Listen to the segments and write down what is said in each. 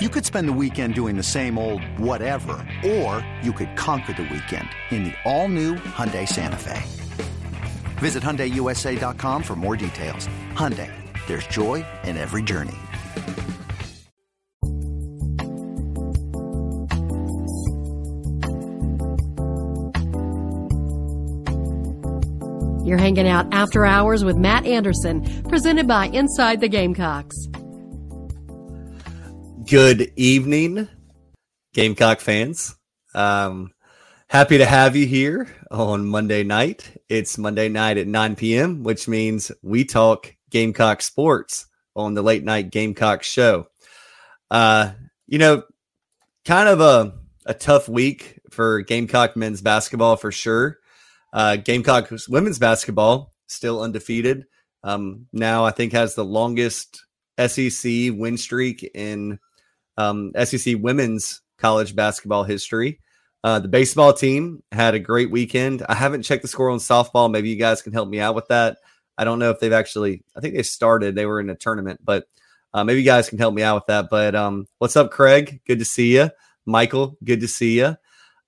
You could spend the weekend doing the same old whatever, or you could conquer the weekend in the all-new Hyundai Santa Fe. Visit HyundaiUSA.com for more details. Hyundai, there's joy in every journey. You're hanging out after hours with Matt Anderson, presented by Inside the Gamecocks. Good evening, Gamecock fans. Um, happy to have you here on Monday night. It's Monday night at 9 p.m., which means we talk Gamecock sports on the late night Gamecock show. Uh, you know, kind of a, a tough week for Gamecock men's basketball for sure. Uh, Gamecock women's basketball still undefeated. Um, now I think has the longest SEC win streak in um, SEC women's college basketball history. Uh, the baseball team had a great weekend. I haven't checked the score on softball. Maybe you guys can help me out with that. I don't know if they've actually. I think they started. They were in a tournament, but uh, maybe you guys can help me out with that. But um, what's up, Craig? Good to see you, Michael. Good to see you.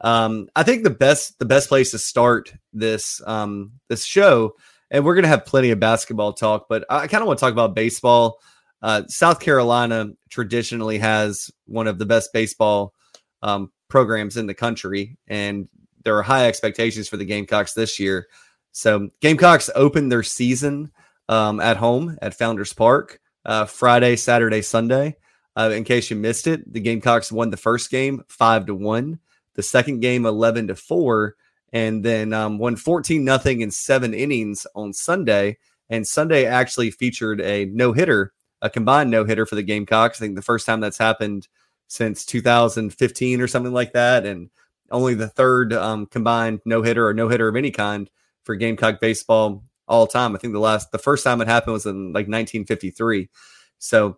Um, I think the best the best place to start this um, this show, and we're gonna have plenty of basketball talk, but I kind of want to talk about baseball. Uh, South Carolina traditionally has one of the best baseball um, programs in the country, and there are high expectations for the Gamecocks this year. So Gamecocks opened their season um, at home at Founders Park uh, Friday, Saturday, Sunday. Uh, in case you missed it, the Gamecocks won the first game five to one the second game 11 to 4 and then um, won 14 nothing in seven innings on sunday and sunday actually featured a no-hitter a combined no-hitter for the gamecocks i think the first time that's happened since 2015 or something like that and only the third um, combined no-hitter or no-hitter of any kind for gamecock baseball all time i think the last the first time it happened was in like 1953 so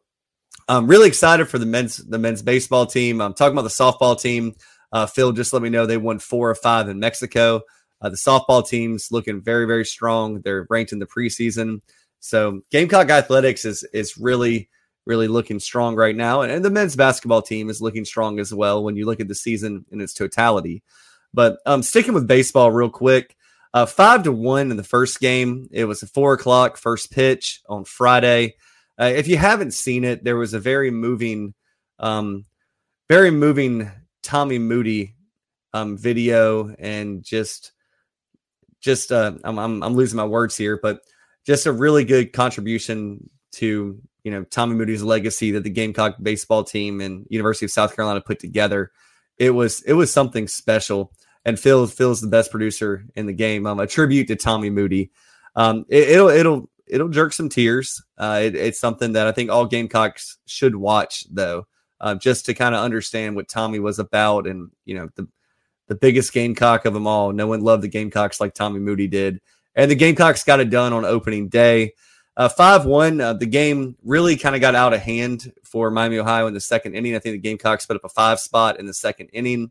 i'm really excited for the men's the men's baseball team i'm talking about the softball team uh, Phil just let me know they won four or five in Mexico. Uh, the softball team's looking very, very strong. They're ranked in the preseason. So Gamecock Athletics is is really, really looking strong right now. And, and the men's basketball team is looking strong as well when you look at the season in its totality. But um, sticking with baseball real quick, uh, five to one in the first game. It was a four o'clock first pitch on Friday. Uh, if you haven't seen it, there was a very moving, um, very moving Tommy Moody um, video and just just uh, I'm, I'm I'm losing my words here, but just a really good contribution to you know Tommy Moody's legacy that the Gamecock baseball team and University of South Carolina put together. It was it was something special. And Phil Phil's the best producer in the game. Um, a tribute to Tommy Moody. Um, it, will it'll it'll jerk some tears. Uh, it, it's something that I think all Gamecocks should watch though uh, just to kind of understand what Tommy was about. And, you know, the, the biggest Gamecock of them all. No one loved the Gamecocks like Tommy Moody did. And the Gamecocks got it done on opening day. Uh, 5 1, uh, the game really kind of got out of hand for Miami, Ohio in the second inning. I think the Gamecocks put up a five spot in the second inning.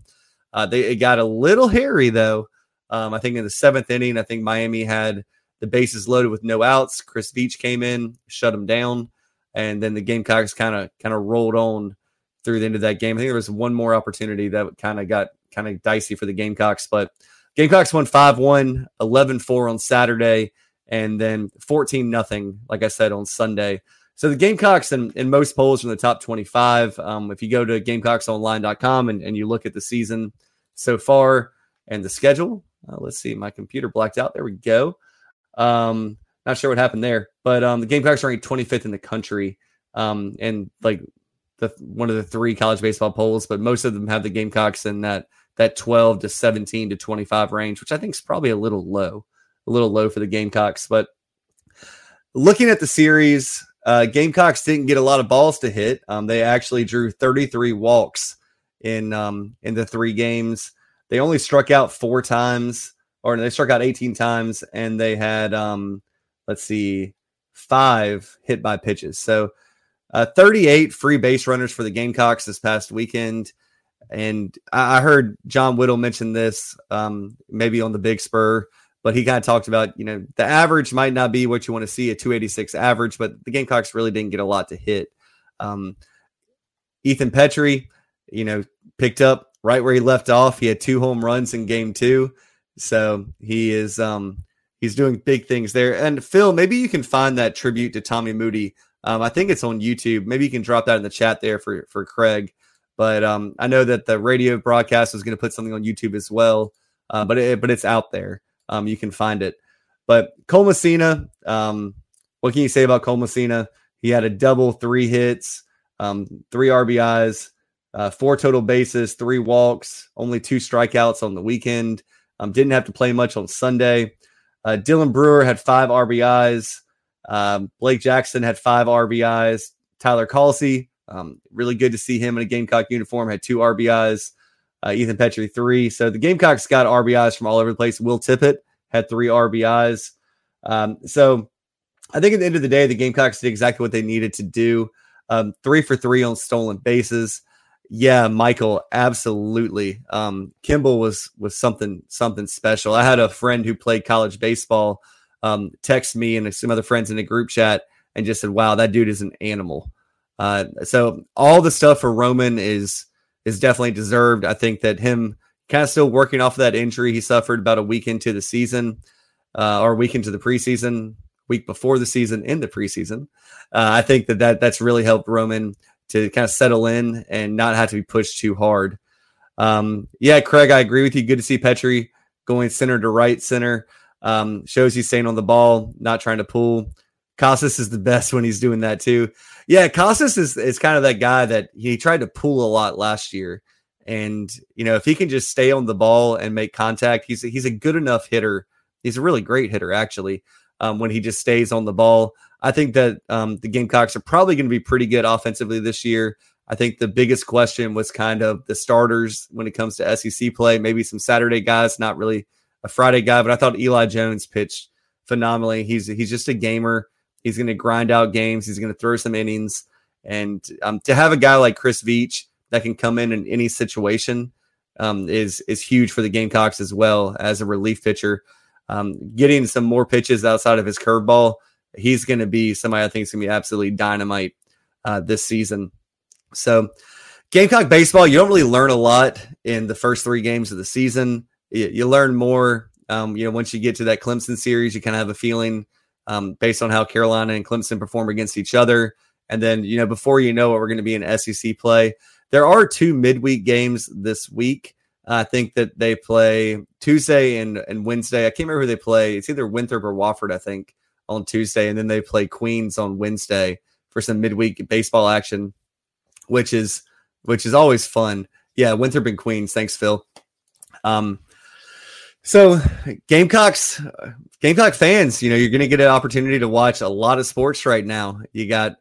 Uh, they, it got a little hairy, though. Um, I think in the seventh inning, I think Miami had the bases loaded with no outs. Chris Veach came in, shut them down, and then the Gamecocks kind of kind of rolled on through the end of that game. I think there was one more opportunity that kind of got kind of dicey for the Gamecocks, but Gamecocks won 5 1, 11 4 on Saturday, and then 14 nothing, like I said on Sunday. So the Gamecocks in, in most polls are in the top 25. Um, if you go to gamecocksonline.com and, and you look at the season so far and the schedule, uh, let's see, my computer blacked out. There we go. Um, not sure what happened there, but um, the Gamecocks are ranked 25th in the country, um, and like the one of the three college baseball polls, but most of them have the Gamecocks in that that 12 to 17 to 25 range, which I think is probably a little low, a little low for the Gamecocks. But looking at the series, uh, Gamecocks didn't get a lot of balls to hit. Um, they actually drew 33 walks in um, in the three games. They only struck out four times, or they struck out 18 times, and they had um, let's see, five hit by pitches. So uh, 38 free base runners for the Gamecocks this past weekend. And I, I heard John Whittle mention this um, maybe on the Big Spur, but he kind of talked about, you know, the average might not be what you want to see a 286 average, but the Gamecocks really didn't get a lot to hit. Um, Ethan Petry, you know, picked up right where he left off. He had two home runs in game two. So he is um he's doing big things there. And Phil, maybe you can find that tribute to Tommy Moody. Um, I think it's on YouTube. Maybe you can drop that in the chat there for for Craig. But um, I know that the radio broadcast is going to put something on YouTube as well. Uh, but it, but it's out there. Um, you can find it. But Cole Messina, um, what can you say about Cole Messina? He had a double, three hits, um, three RBIs, uh, four total bases, three walks, only two strikeouts on the weekend. Um, didn't have to play much on Sunday. Uh, Dylan Brewer had five RBIs. Um, Blake Jackson had five RBIs. Tyler Kalsi, um, really good to see him in a Gamecock uniform, had two RBIs. Uh, Ethan Petry, three. So the Gamecocks got RBIs from all over the place. Will Tippett had three RBIs. Um, so I think at the end of the day, the Gamecocks did exactly what they needed to do. Um, three for three on stolen bases. Yeah, Michael, absolutely. Um, Kimball was was something something special. I had a friend who played college baseball um, text me and some other friends in a group chat and just said, "Wow, that dude is an animal." Uh, so all the stuff for Roman is is definitely deserved. I think that him kind of still working off of that injury he suffered about a week into the season, uh, or week into the preseason, week before the season in the preseason. Uh, I think that, that that's really helped Roman to kind of settle in and not have to be pushed too hard. Um, yeah, Craig, I agree with you. Good to see Petry going center to right center. Um, shows he's staying on the ball, not trying to pull. Casas is the best when he's doing that too. Yeah, Casas is is kind of that guy that he tried to pull a lot last year. And you know, if he can just stay on the ball and make contact, he's he's a good enough hitter. He's a really great hitter, actually. Um, when he just stays on the ball, I think that um, the Gamecocks are probably going to be pretty good offensively this year. I think the biggest question was kind of the starters when it comes to SEC play. Maybe some Saturday guys, not really a Friday guy, but I thought Eli Jones pitched phenomenally. He's he's just a gamer. He's going to grind out games. He's going to throw some innings, and um, to have a guy like Chris Veach that can come in in any situation um, is is huge for the Gamecocks as well as a relief pitcher. Um, getting some more pitches outside of his curveball he's going to be somebody I think is going to be absolutely dynamite uh, this season. So, Gamecock baseball, you don't really learn a lot in the first three games of the season. You, you learn more, um, you know, once you get to that Clemson series, you kind of have a feeling um, based on how Carolina and Clemson perform against each other. And then, you know, before you know it, we're going to be in SEC play. There are two midweek games this week. I think that they play Tuesday and, and Wednesday. I can't remember who they play. It's either Winthrop or Wofford, I think on Tuesday, and then they play Queens on Wednesday for some midweek baseball action, which is which is always fun. Yeah, Winthrop and Queens. Thanks, Phil. Um, so Gamecocks, Gamecock fans, you know, you're going to get an opportunity to watch a lot of sports right now. You got,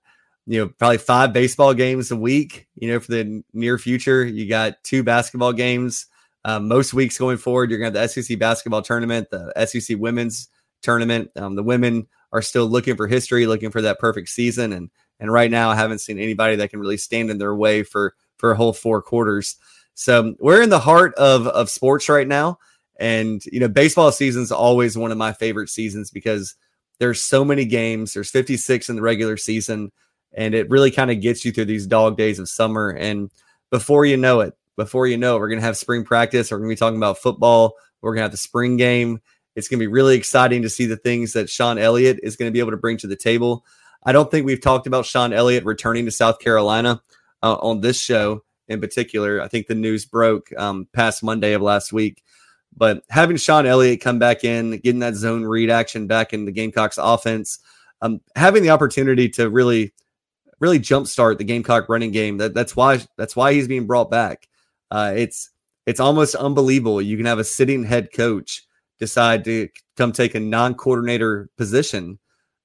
you know, probably five baseball games a week. You know, for the near future, you got two basketball games. Um, most weeks going forward, you're going to have the SEC basketball tournament, the SEC women's tournament. Um, the women are still looking for history, looking for that perfect season, and and right now I haven't seen anybody that can really stand in their way for for a whole four quarters. So we're in the heart of of sports right now, and you know baseball season is always one of my favorite seasons because there's so many games. There's 56 in the regular season, and it really kind of gets you through these dog days of summer. And before you know it, before you know it, we're gonna have spring practice. We're gonna be talking about football. We're gonna have the spring game It's going to be really exciting to see the things that Shawn Elliott is going to be able to bring to the table. I don't think we've talked about Shawn Elliott returning to South Carolina uh, on this show in particular. I think the news broke um, past Monday of last week. But having Shawn Elliott come back in, getting that zone read action back in the Gamecocks offense, um, having the opportunity to really, really jumpstart the Gamecock running game. That, that's why that's why he's being brought back. Uh, it's it's almost unbelievable. You can have a sitting head coach decide to come take a non-coordinator position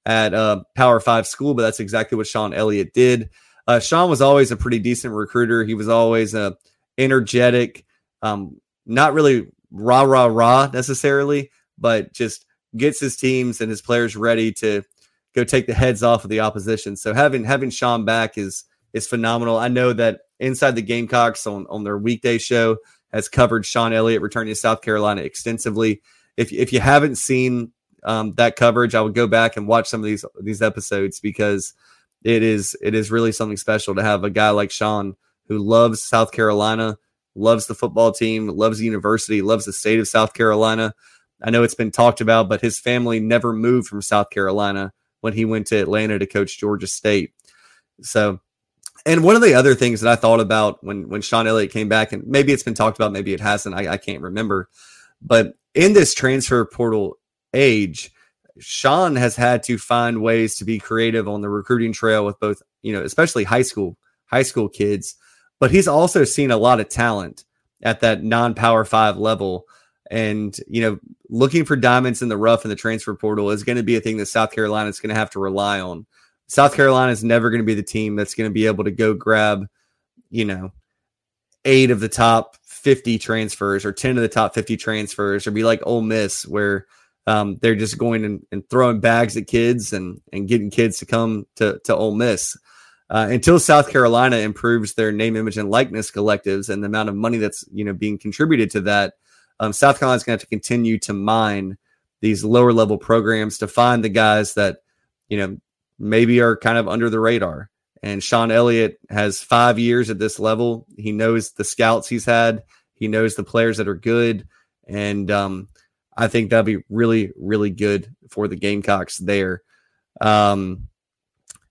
at a Power Five school, but that's exactly what Sean Elliott did. Uh, Shawn was always a pretty decent recruiter. He was always a energetic, um, not really rah rah rah necessarily, but just gets his teams and his players ready to go take the heads off of the opposition. So having having Shawn back is is phenomenal. I know that inside the Gamecocks on on their weekday show has covered Shawn Elliott returning to South Carolina extensively. If if you haven't seen um, that coverage, I would go back and watch some of these these episodes because it is it is really something special to have a guy like Shawn who loves South Carolina, loves the football team, loves the university, loves the state of South Carolina. I know it's been talked about, but his family never moved from South Carolina when he went to Atlanta to coach Georgia State. So, and one of the other things that I thought about when when Shawn Elliott came back, and maybe it's been talked about, maybe it hasn't, I, I can't remember, but in this transfer portal age, Shawn has had to find ways to be creative on the recruiting trail with both, you know, especially high school high school kids, but he's also seen a lot of talent at that non-power 5 level and, you know, looking for diamonds in the rough in the transfer portal is going to be a thing that South Carolina is going to have to rely on. South Carolina is never going to be the team that's going to be able to go grab, you know, eight of the top 50 transfers or 10 of the top 50 transfers or be like Ole Miss where um, they're just going and, and, throwing bags at kids and, and getting kids to come to, to Ole Miss. Uh, until South Carolina improves their name, image, and likeness collectives and the amount of money that's you know being contributed to that, um, South Carolina's going to have to continue to mine these lower level programs to find the guys that you know maybe are kind of under the radar. And Shawn Elliott has five years at this level. He knows the scouts he's had. He knows the players that are good, and um, I think that'd be really, really good for the Gamecocks there. Um,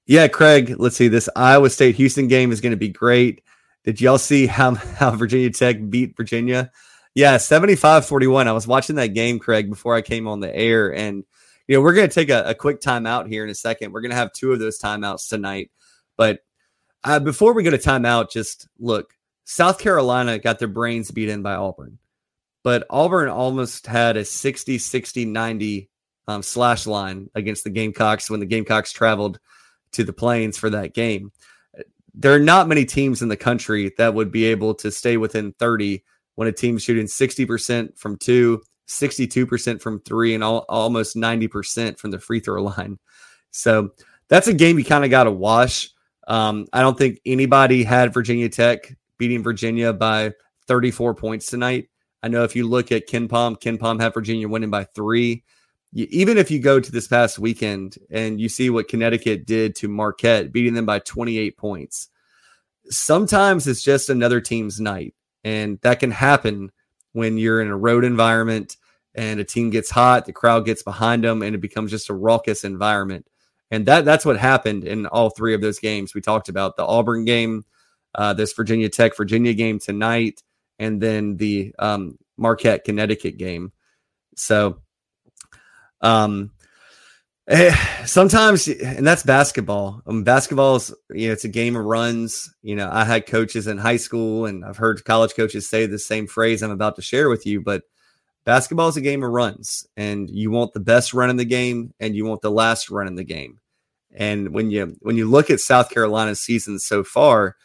yeah, Craig, let's see. This Iowa State Houston game is going to be great. Did y'all see how, how Virginia Tech beat Virginia? Yeah, 75 41. I was watching that game, Craig, before I came on the air. And, you know, we're going to take a, a quick timeout here in a second. We're going to have two of those timeouts tonight. But uh, before we go to timeout, just look South Carolina got their brains beat in by Auburn but Auburn almost had a 60, 60, 90 um, slash line against the Gamecocks when the Gamecocks traveled to the Plains for that game. There are not many teams in the country that would be able to stay within 30 when a team's shooting 60% from two, 62% from three, and all, almost 90% from the free throw line. So that's a game you kind of got to wash. Um, I don't think anybody had Virginia Tech beating Virginia by 34 points tonight. I know if you look at KenPom, Ken Palm had Virginia winning by three. Even if you go to this past weekend and you see what Connecticut did to Marquette, beating them by 28 points, sometimes it's just another team's night. And that can happen when you're in a road environment and a team gets hot, the crowd gets behind them, and it becomes just a raucous environment. And that that's what happened in all three of those games we talked about the Auburn game, uh, this Virginia Tech Virginia game tonight, and then the um, Marquette Connecticut game. So, um, eh, sometimes, and that's basketball. Um, basketball is, you know, it's a game of runs. You know, I had coaches in high school, and I've heard college coaches say the same phrase I'm about to share with you. But basketball is a game of runs, and you want the best run in the game, and you want the last run in the game. And when you when you look at South Carolina's season so far,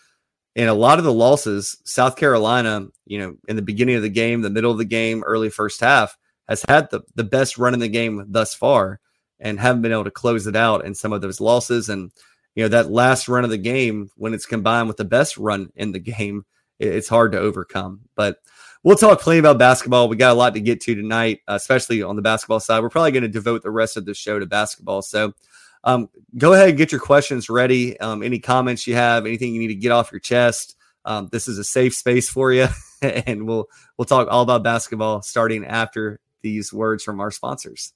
and a lot of the losses, South Carolina, you know, in the beginning of the game, the middle of the game, early first half, has had the, the best run in the game thus far and haven't been able to close it out in some of those losses. And, you know, that last run of the game, when it's combined with the best run in the game, it's hard to overcome. But we'll talk plenty about basketball. We got a lot to get to tonight, especially on the basketball side. We're probably going to devote the rest of the show to basketball. So, um, go ahead and get your questions ready. Um, any comments you have, anything you need to get off your chest. Um, this is a safe space for you, and we'll we'll talk all about basketball starting after these words from our sponsors.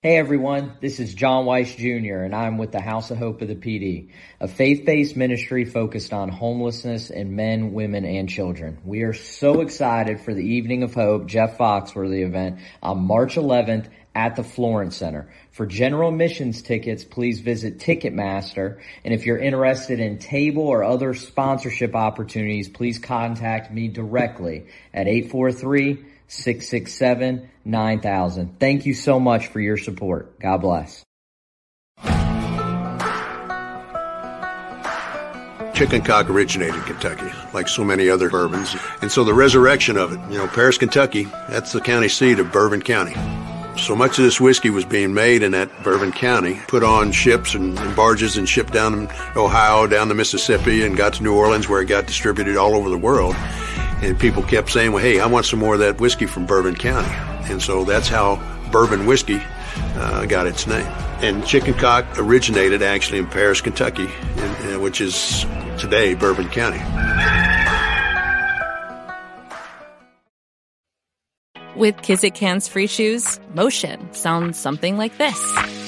Hey everyone, this is John Weiss Jr., and I'm with the House of Hope of the Pee Dee, a faith based ministry focused on homelessness in men, women, and children. We are so excited for the Evening of Hope Jeff Foxworthy event on March 11th at the Florence Center. For general admissions tickets, please visit Ticketmaster. And if you're interested in table or other sponsorship opportunities, please contact me directly at 843 667 9000. Thank you so much for your support. God bless. Chicken cock originated in Kentucky, like so many other bourbons. And so the resurrection of it, you know, Paris, Kentucky, that's the county seat of Bourbon County. So much of this whiskey was being made in that Bourbon County, put on ships and, and barges and shipped down Ohio, down to Mississippi, and got to New Orleans where it got distributed all over the world. And people kept saying, well, hey, I want some more of that whiskey from Bourbon County. And so that's how bourbon whiskey uh, got its name. And chicken cock originated actually in Paris, Kentucky, in, uh, which is today Bourbon County. With Kizik Hands Free Shoes, motion sounds something like this.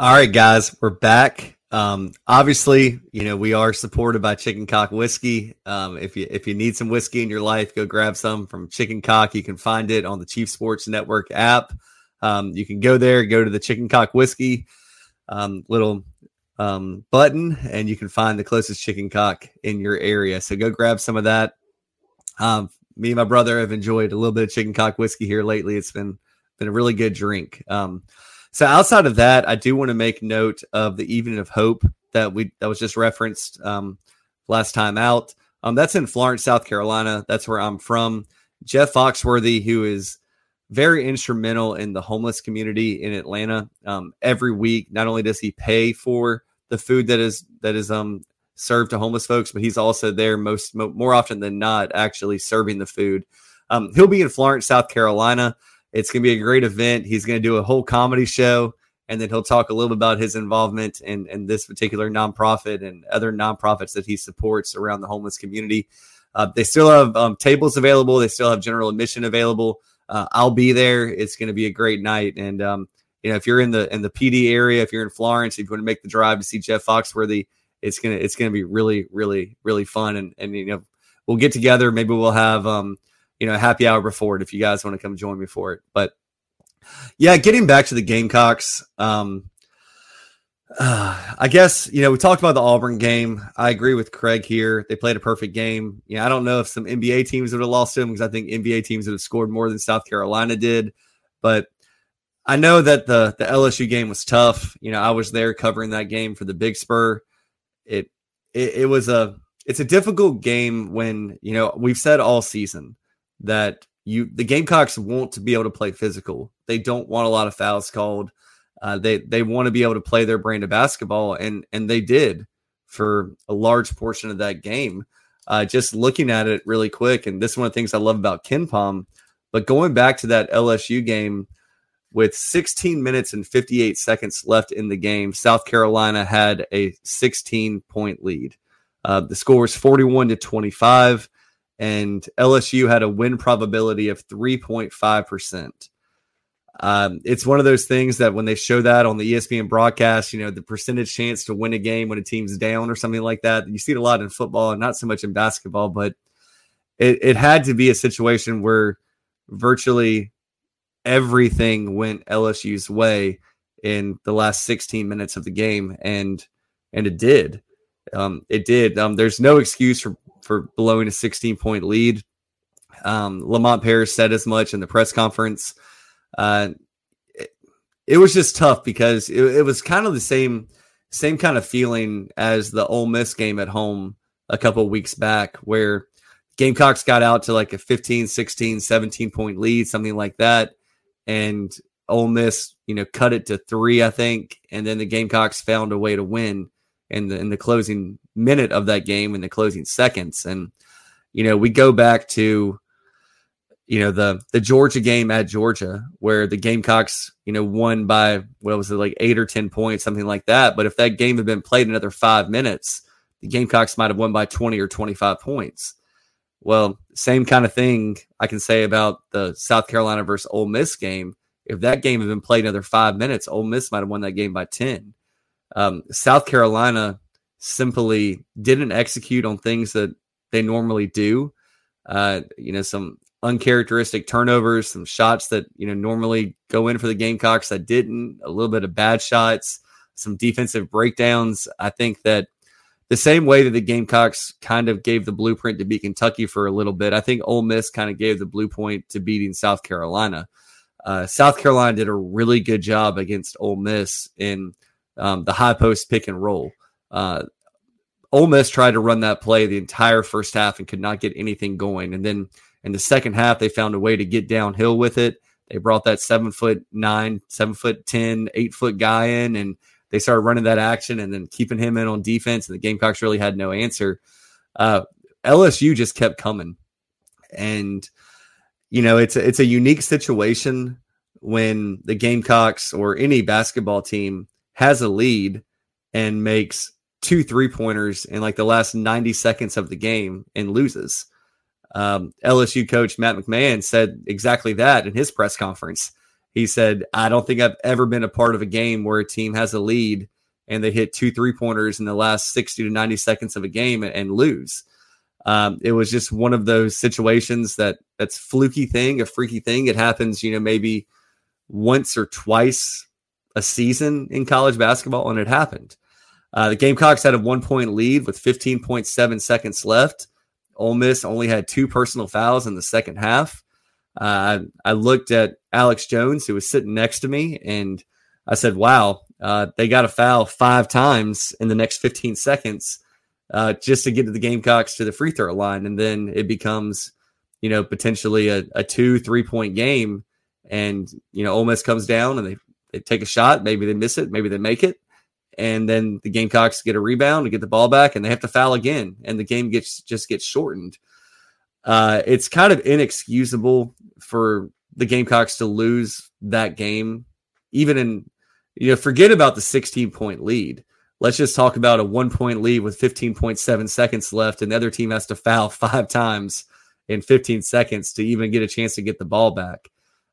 All right, guys, we're back. Um, obviously, you know we are supported by Chicken Cock Whiskey. Um, if you if you need some whiskey in your life, go grab some from Chicken Cock. You can find it on the Chief Sports Network app. Um, you can go there, go to the Chicken Cock Whiskey um, little um, button, and you can find the closest chicken cock in your area. So go grab some of that. Um, me and my brother have enjoyed a little bit of chicken cock whiskey here lately. It's been been a really good drink. Um, so outside of that, I do want to make note of the Evening of Hope that we that was just referenced um, last time out. Um, that's in Florence, South Carolina. That's where I'm from. Jeff Foxworthy, who is very instrumental in the homeless community in Atlanta. Um, every week, not only does he pay for the food that is that is um served to homeless folks, but he's also there most more often than not actually serving the food. Um, he'll be in Florence, South Carolina. It's going to be a great event. He's going to do a whole comedy show, and then he'll talk a little bit about his involvement in, in this particular nonprofit and other nonprofits that he supports around the homeless community. Uh, they still have um, tables available. They still have general admission available. Uh, I'll be there. It's going to be a great night. And um, you know, if you're in the in the Pee Dee area, if you're in Florence, if you want to make the drive to see Jeff Foxworthy, it's gonna it's gonna be really really really fun. And and you know, we'll get together. Maybe we'll have um, you know, happy hour before it if you guys want to come join me for it. But yeah, getting back to the Gamecocks, um, uh, I guess you know we talked about the Auburn game. I agree with Craig here. They played a perfect game. Yeah, I don't know if some NBA teams would have lost to them because I think NBA teams would have scored more than South Carolina did. But I know that the the LSU game was tough. You know, I was there covering that game for the Big Spur. It it, it was a it's a difficult game when you know we've said all season that you the Gamecocks want to be able to play physical. They don't want a lot of fouls called. Uh, they they want to be able to play their brand of basketball, and and they did for a large portion of that game. Uh, just looking at it really quick, and this is one of the things I love about KenPom. But going back to that LSU game, with 16 minutes and 58 seconds left in the game, South Carolina had a 16 point lead. Uh, the score was 41 to 25 and LSU had a win probability of 3.5%. Um, it's one of those things that when they show that on the ESPN broadcast, you know, the percentage chance to win a game when a team's down or something like that, you see it a lot in football and not so much in basketball, but it, it had to be a situation where virtually everything went LSU's way in the last 16 minutes of the game, and and it did. Um, it did. Um, there's no excuse for for blowing a 16 point lead. Um, Lamont Paris said as much in the press conference. Uh, it, it was just tough because it, it was kind of the same same kind of feeling as the Ole Miss game at home a couple weeks back, where Gamecocks got out to like a 15, 16, 17 point lead, something like that. And Ole Miss, you know, cut it to three, I think. And then the Gamecocks found a way to win in the in the closing minute of that game in the closing seconds. And, you know, we go back to, you know, the the Georgia game at Georgia, where the Gamecocks, you know, won by what was it, like eight or ten points, something like that. But if that game had been played another five minutes, the Gamecocks might have won by 20 or 25 points. Well, same kind of thing I can say about the South Carolina versus Ole Miss game. If that game had been played another five minutes, Ole Miss might have won that game by 10. Um, South Carolina simply didn't execute on things that they normally do. Uh, you know, some uncharacteristic turnovers, some shots that, you know, normally go in for the Gamecocks that didn't, a little bit of bad shots, some defensive breakdowns. I think that the same way that the Gamecocks kind of gave the blueprint to beat Kentucky for a little bit, I think Ole Miss kind of gave the blueprint to beating South Carolina. Uh, South Carolina did a really good job against Ole Miss in um, the high post pick and roll. Uh, Ole Miss tried to run that play the entire first half and could not get anything going. And then in the second half, they found a way to get downhill with it. They brought that seven foot nine, seven foot ten, eight foot guy in, and they started running that action and then keeping him in on defense, and the Gamecocks really had no answer. Uh, LSU just kept coming, and you know it's a, it's a unique situation when the Gamecocks or any basketball team has a lead and makes two three pointers in like the last 90 seconds of the game and loses. Um, LSU coach Matt McMahon said exactly that in his press conference. He said, I don't think I've ever been a part of a game where a team has a lead and they hit two three pointers in the last 60 to 90 seconds of a game and, and lose. Um, it was just one of those situations that that's fluky thing, a freaky thing. It happens, you know, maybe once or twice a season in college basketball, and it happened. Uh, the Gamecocks had a one point lead with 15.7 seconds left. Ole Miss only had two personal fouls in the second half. Uh, I looked at Alex Jones, who was sitting next to me, and I said, "Wow, uh, they got a foul five times in the next 15 seconds uh, just to get to the Gamecocks to the free throw line, and then it becomes, you know, potentially a, a two, three point game, and you know, Ole Miss comes down and they they take a shot, maybe they miss it, maybe they make it, and then the Gamecocks get a rebound and get the ball back, and they have to foul again, and the game gets just gets shortened." Uh, it's kind of inexcusable for the Gamecocks to lose that game, even in, you know, forget about the 16 point lead. Let's just talk about a one point lead with 15.7 seconds left, and the other team has to foul five times in 15 seconds to even get a chance to get the ball back.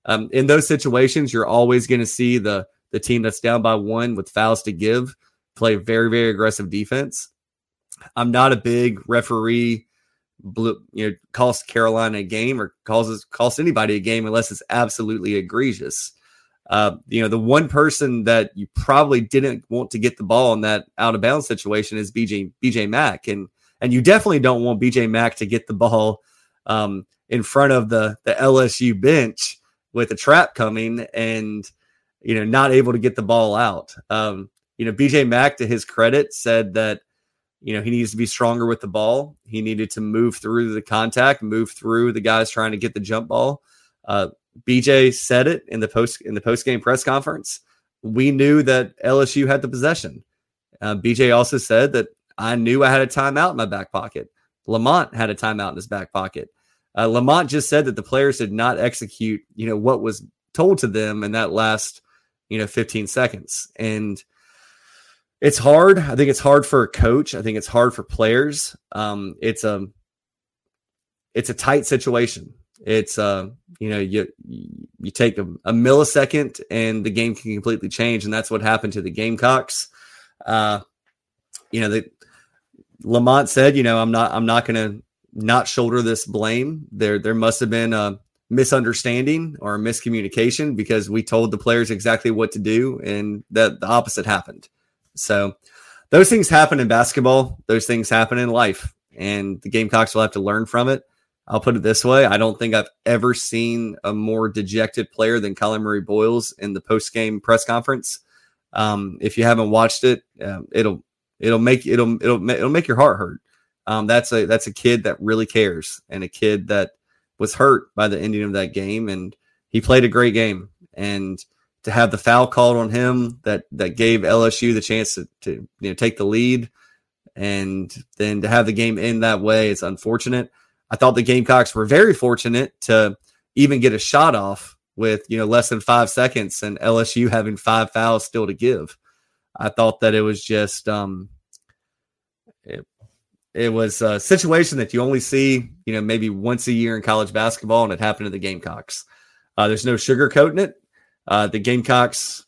Um, in those situations, you're always going to see the the team that's down by one with fouls to give play very very aggressive defense. I'm not a big referee blue, you know, cost Carolina a game or causes cost anybody a game unless it's absolutely egregious. Uh, you know, the one person that you probably didn't want to get the ball in that out of bounds situation is BJ BJ Mack, and and you definitely don't want BJ Mack to get the ball um, in front of the the LSU bench with a trap coming and you know not able to get the ball out. Um, you know, BJ Mack, to his credit, said that you know, he needs to be stronger with the ball. He needed to move through the contact, move through the guys trying to get the jump ball. Uh, BJ said it in the post in the post game press conference. We knew that LSU had the possession. Uh, BJ also said that I knew I had a timeout in my back pocket. Lamont had a timeout in his back pocket. Uh, Lamont just said that the players did not execute, you know, what was told to them in that last, you know, 15 seconds. And it's hard. I think it's hard for a coach. I think it's hard for players. Um, it's a it's a tight situation. It's uh, you know, you you take a, a, millisecond and the game can completely change, and that's what happened to the Gamecocks. Uh, you know, the Lamont said, you know, I'm not I'm not to not shoulder this blame. There there must have been a misunderstanding or miscommunication because we told the players exactly what to do and that the opposite happened. So those things happen in basketball, those things happen in life, and the Gamecocks will have to learn from it. I'll put it this way I don't think I've ever seen a more dejected player than Collin Murray Boyles in the post game press conference. Um, if you haven't watched it, uh, it'll it'll make it'll it'll it'll make your heart hurt. Um, that's a that's a kid that really cares and a kid that was hurt by the ending of that game, and he played a great game. And to have the foul called on him that that gave LSU the chance to, to you know take the lead, and then to have the game end that way, it's unfortunate. I thought the Gamecocks were very fortunate to even get a shot off with you know less than five seconds and LSU having five fouls still to give. I thought that it was just um, it, it was a situation that you only see you know maybe once a year in college basketball, and it happened to the Gamecocks. Uh, there's no sugarcoating it. Uh, the Gamecocks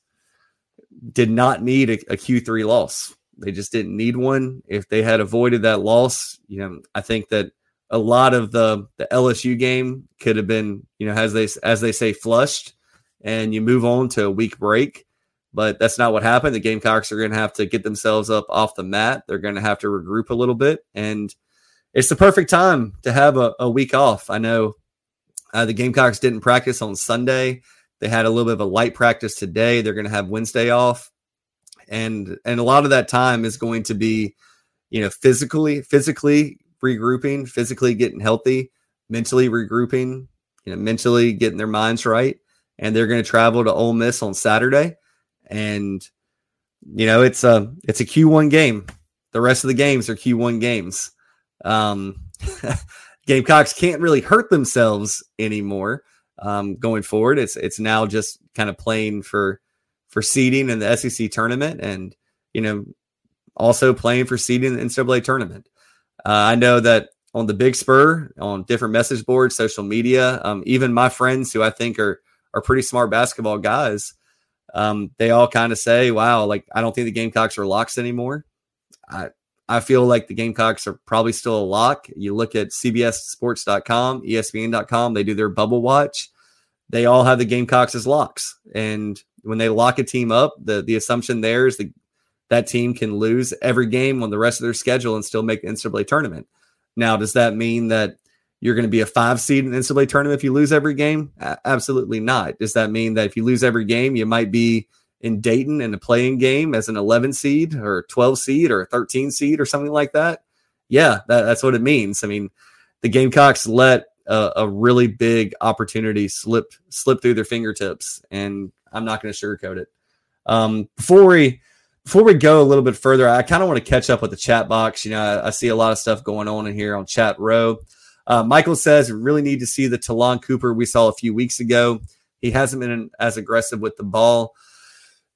did not need a a Q3 loss. They just didn't need one. If they had avoided that loss, you know, I think that a lot of the the LSU game could have been, you know, as they as they say, flushed, and you move on to a week break. But that's not what happened. The Gamecocks are going to have to get themselves up off the mat. They're going to have to regroup a little bit, and it's the perfect time to have a, a week off. I know uh, the Gamecocks didn't practice on Sunday. They had a little bit of a light practice today. They're going to have Wednesday off, and and a lot of that time is going to be, you know, physically physically regrouping, physically getting healthy, mentally regrouping, you know, mentally getting their minds right. And they're going to travel to Ole Miss on Saturday. And, you know, it's a it's a Q1 game. The rest of the games are Q1 games. Um, Gamecocks can't really hurt themselves anymore um, going forward. It's it's now just kind of playing for for seeding in the SEC tournament, and you know also playing for seeding in the NCAA tournament. Uh, I know that on the Big Spur, on different message boards, social media, um, even my friends who I think are are pretty smart basketball guys, um, they all kind of say, "Wow, like I don't think the Gamecocks are locks anymore." I I feel like the Gamecocks are probably still a lock. You look at CBSSports.com, ESPN.com, they do their bubble watch. They all have the Gamecocks as locks, and when they lock a team up, the the assumption there is that that team can lose every game on the rest of their schedule and still make the NCAA tournament. Now, does that mean that you're going to be a five seed in the NCAA tournament if you lose every game? Absolutely not. Does that mean that if you lose every game, you might be in Dayton in a playing game as an 11 seed or 12 seed or 13 seed or something like that? Yeah, that, that's what it means. I mean, the Gamecocks let a, a really big opportunity slip slip through their fingertips, and I'm not going to sugarcoat it. Um, before we before we go a little bit further, I kind of want to catch up with the chat box. You know, I, I, see a lot of stuff going on in here on chat row. Uh, Michael says, really need to see the Ta'Lon Cooper we saw a few weeks ago. He hasn't been as aggressive with the ball.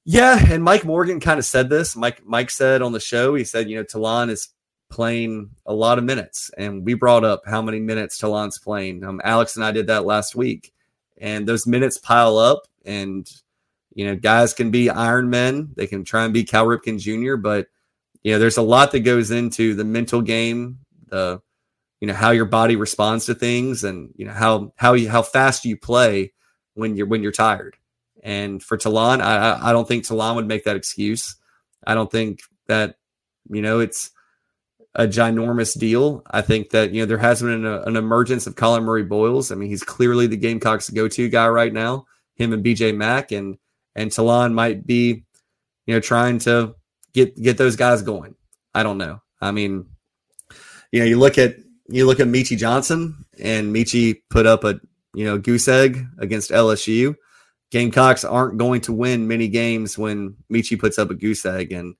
Yeah, and Mike Morgan kind of said this. Mike Mike said on the show, he said, you know, Ta'Lon is playing a lot of minutes, and we brought up how many minutes Ta'Lon's playing. Um, Alex and I did that last week, and those minutes pile up, and you know, guys can be Iron Men. They can try and be Cal Ripken Jr., but you know, there's a lot that goes into the mental game, the you know how your body responds to things, and you know how how you how fast you play when you're when you're tired. And for Ta'Lon, I I don't think Ta'Lon would make that excuse. I don't think that you know it's a ginormous deal. I think that you know there has been an, an emergence of Collin Murray Boyles. I mean, he's clearly the Gamecocks' go-to guy right now. Him and BJ Mack, and and Ta'Lon might be, you know, trying to get get those guys going. I don't know. I mean, you know, you look at you look at Meechie Johnson, and Meechie put up a you know goose egg against LSU. Gamecocks aren't going to win many games when Meechie puts up a goose egg, and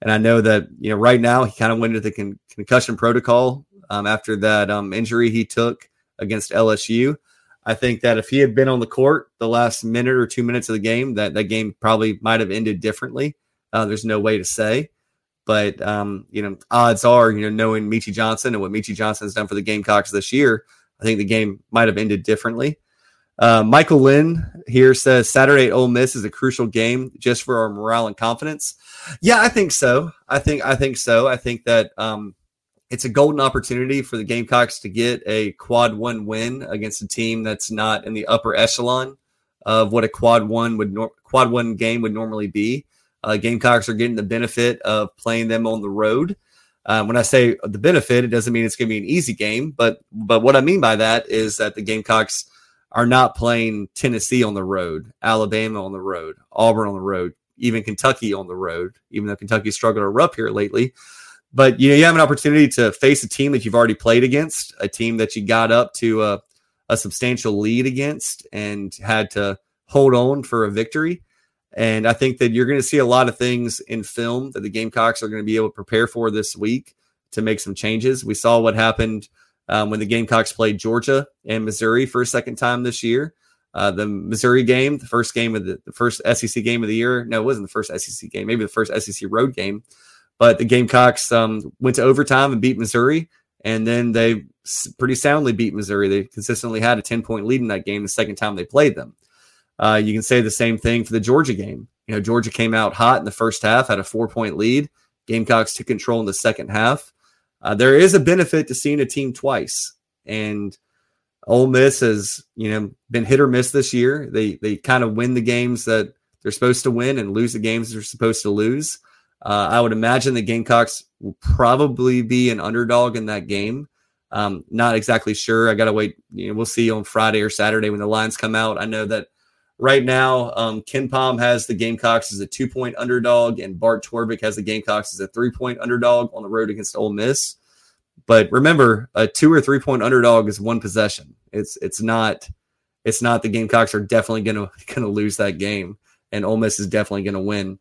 and I know that you know right now he kind of went into the con- concussion protocol um, after that um, injury he took against LSU. I think that if he had been on the court the last minute or two minutes of the game, that that game probably might have ended differently. Uh, there's no way to say, but um, you know, odds are, you know, knowing Meechie Johnson and what Meechie Johnson has done for the Gamecocks this year, I think the game might have ended differently. Uh, Michael Lynn here says Saturday at Ole Miss is a crucial game just for our morale and confidence. Yeah, I think so. I think I think so. I think that um, it's a golden opportunity for the Gamecocks to get a quad one win against a team that's not in the upper echelon of what a quad one would nor- quad one game would normally be. Uh, Gamecocks are getting the benefit of playing them on the road. Uh, when I say the benefit, it doesn't mean it's going to be an easy game, but but what I mean by that is that the Gamecocks are not playing Tennessee on the road, Alabama on the road, Auburn on the road, even Kentucky on the road, even though Kentucky struggled to erupt here lately. But you know, you have an opportunity to face a team that you've already played against, a team that you got up to a, a substantial lead against and had to hold on for a victory. And I think that you're going to see a lot of things in film that the Gamecocks are going to be able to prepare for this week to make some changes. We saw what happened um, when the Gamecocks played Georgia and Missouri for a second time this year. Uh, the Missouri game, the first game of the, the, first SEC game of the year. No, it wasn't the first SEC game, maybe the first SEC road game. But the Gamecocks um, went to overtime and beat Missouri, and then they pretty soundly beat Missouri. They consistently had a 10 point lead in that game the second time they played them. Uh, you can say the same thing for the Georgia game. You know, Georgia came out hot in the first half, had a four point lead. Gamecocks took control in the second half. Uh, there is a benefit to seeing a team twice, and Ole Miss has you know been hit or miss this year. They they kind of win the games that they're supposed to win and lose the games they're supposed to lose. Uh, I would imagine the Gamecocks will probably be an underdog in that game. Um, not exactly sure. I got to wait. You know, we'll see on Friday or Saturday when the lines come out. I know that right now, um, KenPom has the Gamecocks as a two point underdog, and Bart Torvik has the Gamecocks as a three point underdog on the road against Ole Miss. But remember, a two or three point underdog is one possession. It's it's not it's not the Gamecocks are definitely gonna gonna lose that game, and Ole Miss is definitely gonna win.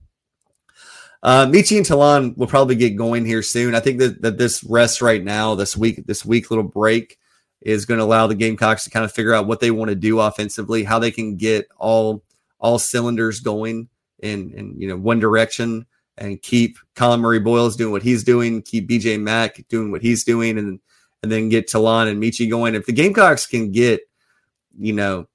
Uh, Meechie and Talon will probably get going here soon. I think that, that this rest right now, this week, this week little break is going to allow the Gamecocks to kind of figure out what they want to do offensively, how they can get all all cylinders going in in you know one direction and keep Collin Murray Boyles doing what he's doing, keep BJ Mack doing what he's doing, and and then get Talon and Meechie going. If the Gamecocks can get, you know,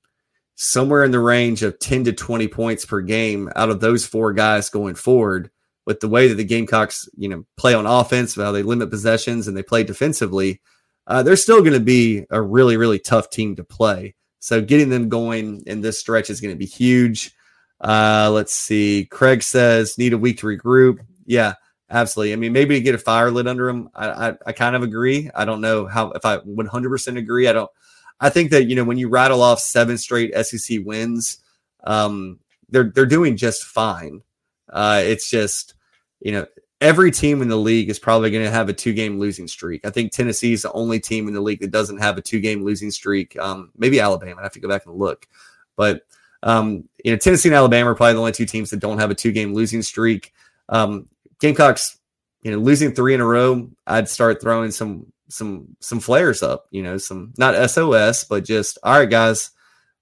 somewhere in the range of 10 to 20 points per game out of those four guys going forward, with the way that the Gamecocks, you know, play on offense, how they limit possessions and they play defensively, uh, they're still going to be a really, really tough team to play. So getting them going in this stretch is going to be huge. Uh, let's see. Craig says need a week to regroup. Yeah, absolutely. I mean, maybe to get a fire lit under them. I, I, I kind of agree. I don't know how if I 100% agree. I don't. I think that you know when you rattle off seven straight SEC wins, um, they're they're doing just fine. Uh, it's just you know, every team in the league is probably going to have a two game losing streak. I think Tennessee is the only team in the league that doesn't have a two game losing streak. Um, maybe Alabama. I have to go back and look. But, um, you know, Tennessee and Alabama are probably the only two teams that don't have a two game losing streak. Um, Gamecocks, you know, losing three in a row, I'd start throwing some, some, some flares up, you know, some, not SOS, but just, all right, guys,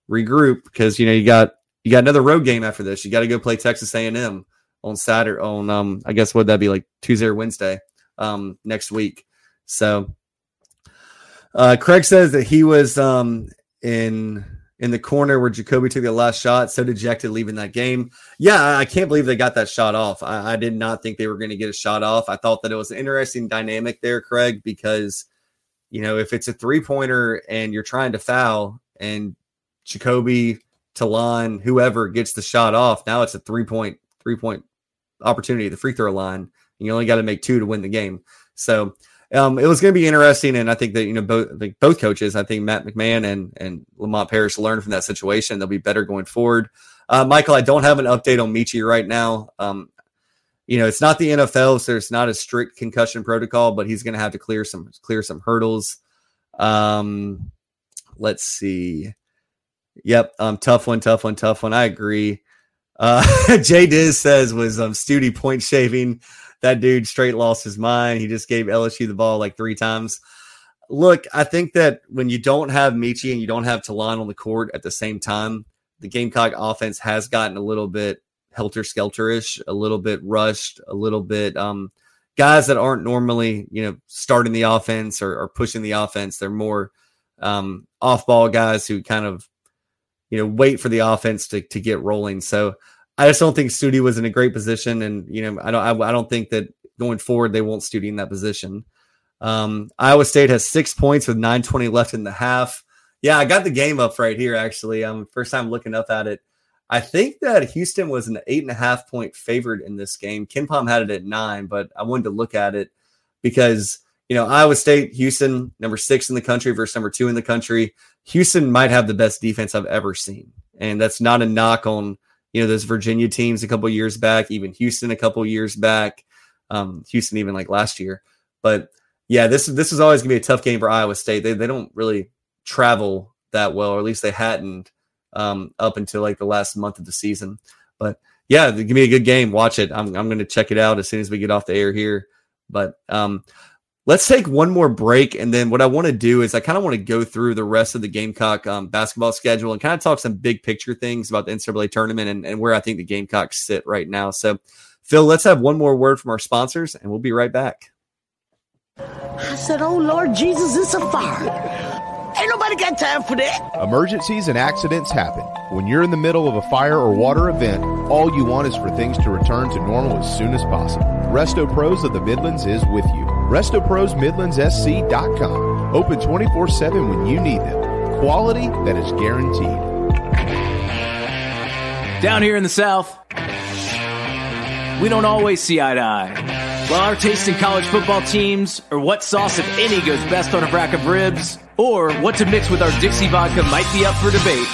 regroup because, you know, you got, you got another road game after this. You got to go play Texas A&M on Saturday on um I guess what that be like Tuesday or Wednesday um next week. So uh Craig says that he was um in in the corner where Jacoby took the last shot, so dejected leaving that game. Yeah, I can't believe they got that shot off. I, I did not think they were going to get a shot off. I thought that it was an interesting dynamic there, Craig, because you know if it's a three pointer and you're trying to foul and Jacoby, Talon, whoever gets the shot off, now it's a three point three point opportunity, the free throw line. You only got to make two to win the game. So um, it was going to be interesting, and I think that you know both both coaches, I think Matt McMahon and and Lamont Paris learned from that situation. They'll be better going forward. Uh, Michael, I don't have an update on Meechie right now. Um, you know, it's not the NFL, so it's not a strict concussion protocol, but he's going to have to clear some clear some hurdles. Um, let's see. Yep, um, tough one, tough one, tough one. I agree. Uh, Jay Diz says was um, Stute point shaving. That dude straight lost his mind. He just gave LSU the ball like three times. Look, I think that when you don't have Meechie and you don't have Talon on the court at the same time, the Gamecock offense has gotten a little bit helter skelterish, a little bit rushed, a little bit um, guys that aren't normally you know starting the offense or, or pushing the offense. They're more um, off ball guys who kind of you know, wait for the offense to, to get rolling. So I just don't think Stute was in a great position. And, you know, I don't, I, I don't think that going forward, they won't Stute in that position. Um, Iowa State has six points with 9:20 left in the half. Yeah, I got the game up right here. Actually, I'm um, first time looking up at it. I think that Houston was an eight and a half point favorite in this game. KenPom had it at nine, but I wanted to look at it because you know Iowa State, Houston, number six in the country versus number two in the country. Houston might have the best defense I've ever seen, and that's not a knock on you know those Virginia teams a couple years back, even Houston a couple years back, um, Houston even like last year. But yeah, this this is always gonna be a tough game for Iowa State. They they don't really travel that well, or at least they hadn't um, up until like the last month of the season. But yeah, give me a good game. Watch it. I'm I'm going to check it out as soon as we get off the air here. But um, let's take one more break, and then what I want to do is I kind of want to go through the rest of the Gamecock um, basketball schedule and kind of talk some big picture things about the NCAA tournament and, and where I think the Gamecocks sit right now. So, Phil, let's have one more word from our sponsors, and we'll be right back. I said, "Oh Lord Jesus, it's a fire." Ain't nobody got time for that. Emergencies and accidents happen. When you're in the middle of a fire or water event, all you want is for things to return to normal as soon as possible. Resto Pros of the Midlands is with you. RestoProsMidlandsSC.com. Open 24 7 when you need them. Quality that is guaranteed. Down here in the South, we don't always see eye to eye. While our taste in college football teams, or what sauce, if any, goes best on a rack of ribs, or what to mix with our Dixie vodka might be up for debate,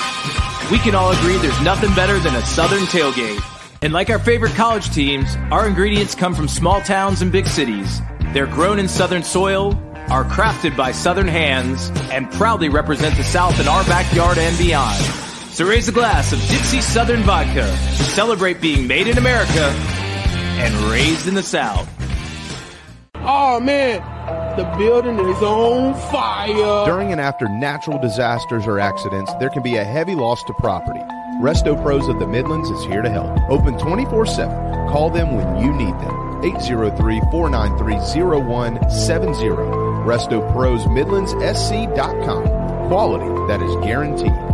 we can all agree there's nothing better than a Southern tailgate. And like our favorite college teams, our ingredients come from small towns and big cities. They're grown in Southern soil, are crafted by Southern hands, and proudly represent the South in our backyard and beyond. So raise a glass of Dixie Southern Vodka to celebrate being made in America and raised in the South. Oh man, the building is on fire. During and after natural disasters or accidents, there can be a heavy loss to property. Resto Pros of the Midlands is here to help. Open 24 7. Call them when you need them. 803 493 0170. Resto Pros Midlands SC.com. Quality that is guaranteed.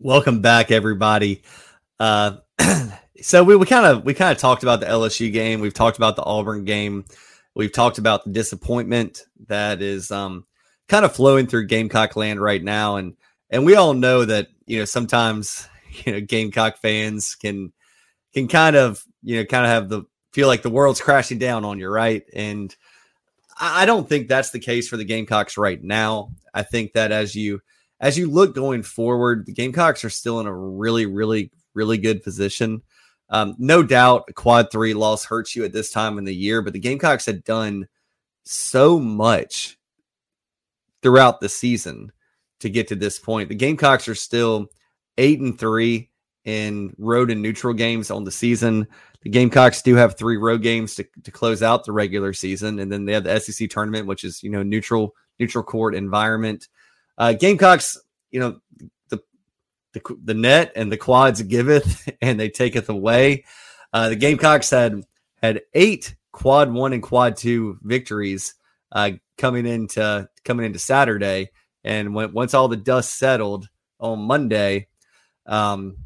Welcome back, everybody. Uh, so we, we kind of we kind of talked about the LSU game. We've talked about the Auburn game. We've talked about the disappointment that is um, kind of flowing through Gamecock land right now, and and we all know that you know sometimes you know Gamecock fans can can kind of you know kind of have the feel like the world's crashing down on you, right? And I don't think that's the case for the Gamecocks right now. I think that as you as you look going forward, the Gamecocks are still in a really, really, really good position. Um, no doubt, quad three loss hurts you at this time in the year, but the Gamecocks had done so much throughout the season to get to this point. The Gamecocks are still eight and three in road and neutral games on the season. The Gamecocks do have three road games to, to close out the regular season, and then they have the SEC tournament, which is you know neutral neutral court environment. Uh, Gamecocks, you know, the, the the net and the quads giveth, and they taketh away. Uh, the Gamecocks had had eight quad one and quad two victories uh, coming into coming into Saturday, and when, once all the dust settled on Monday, um,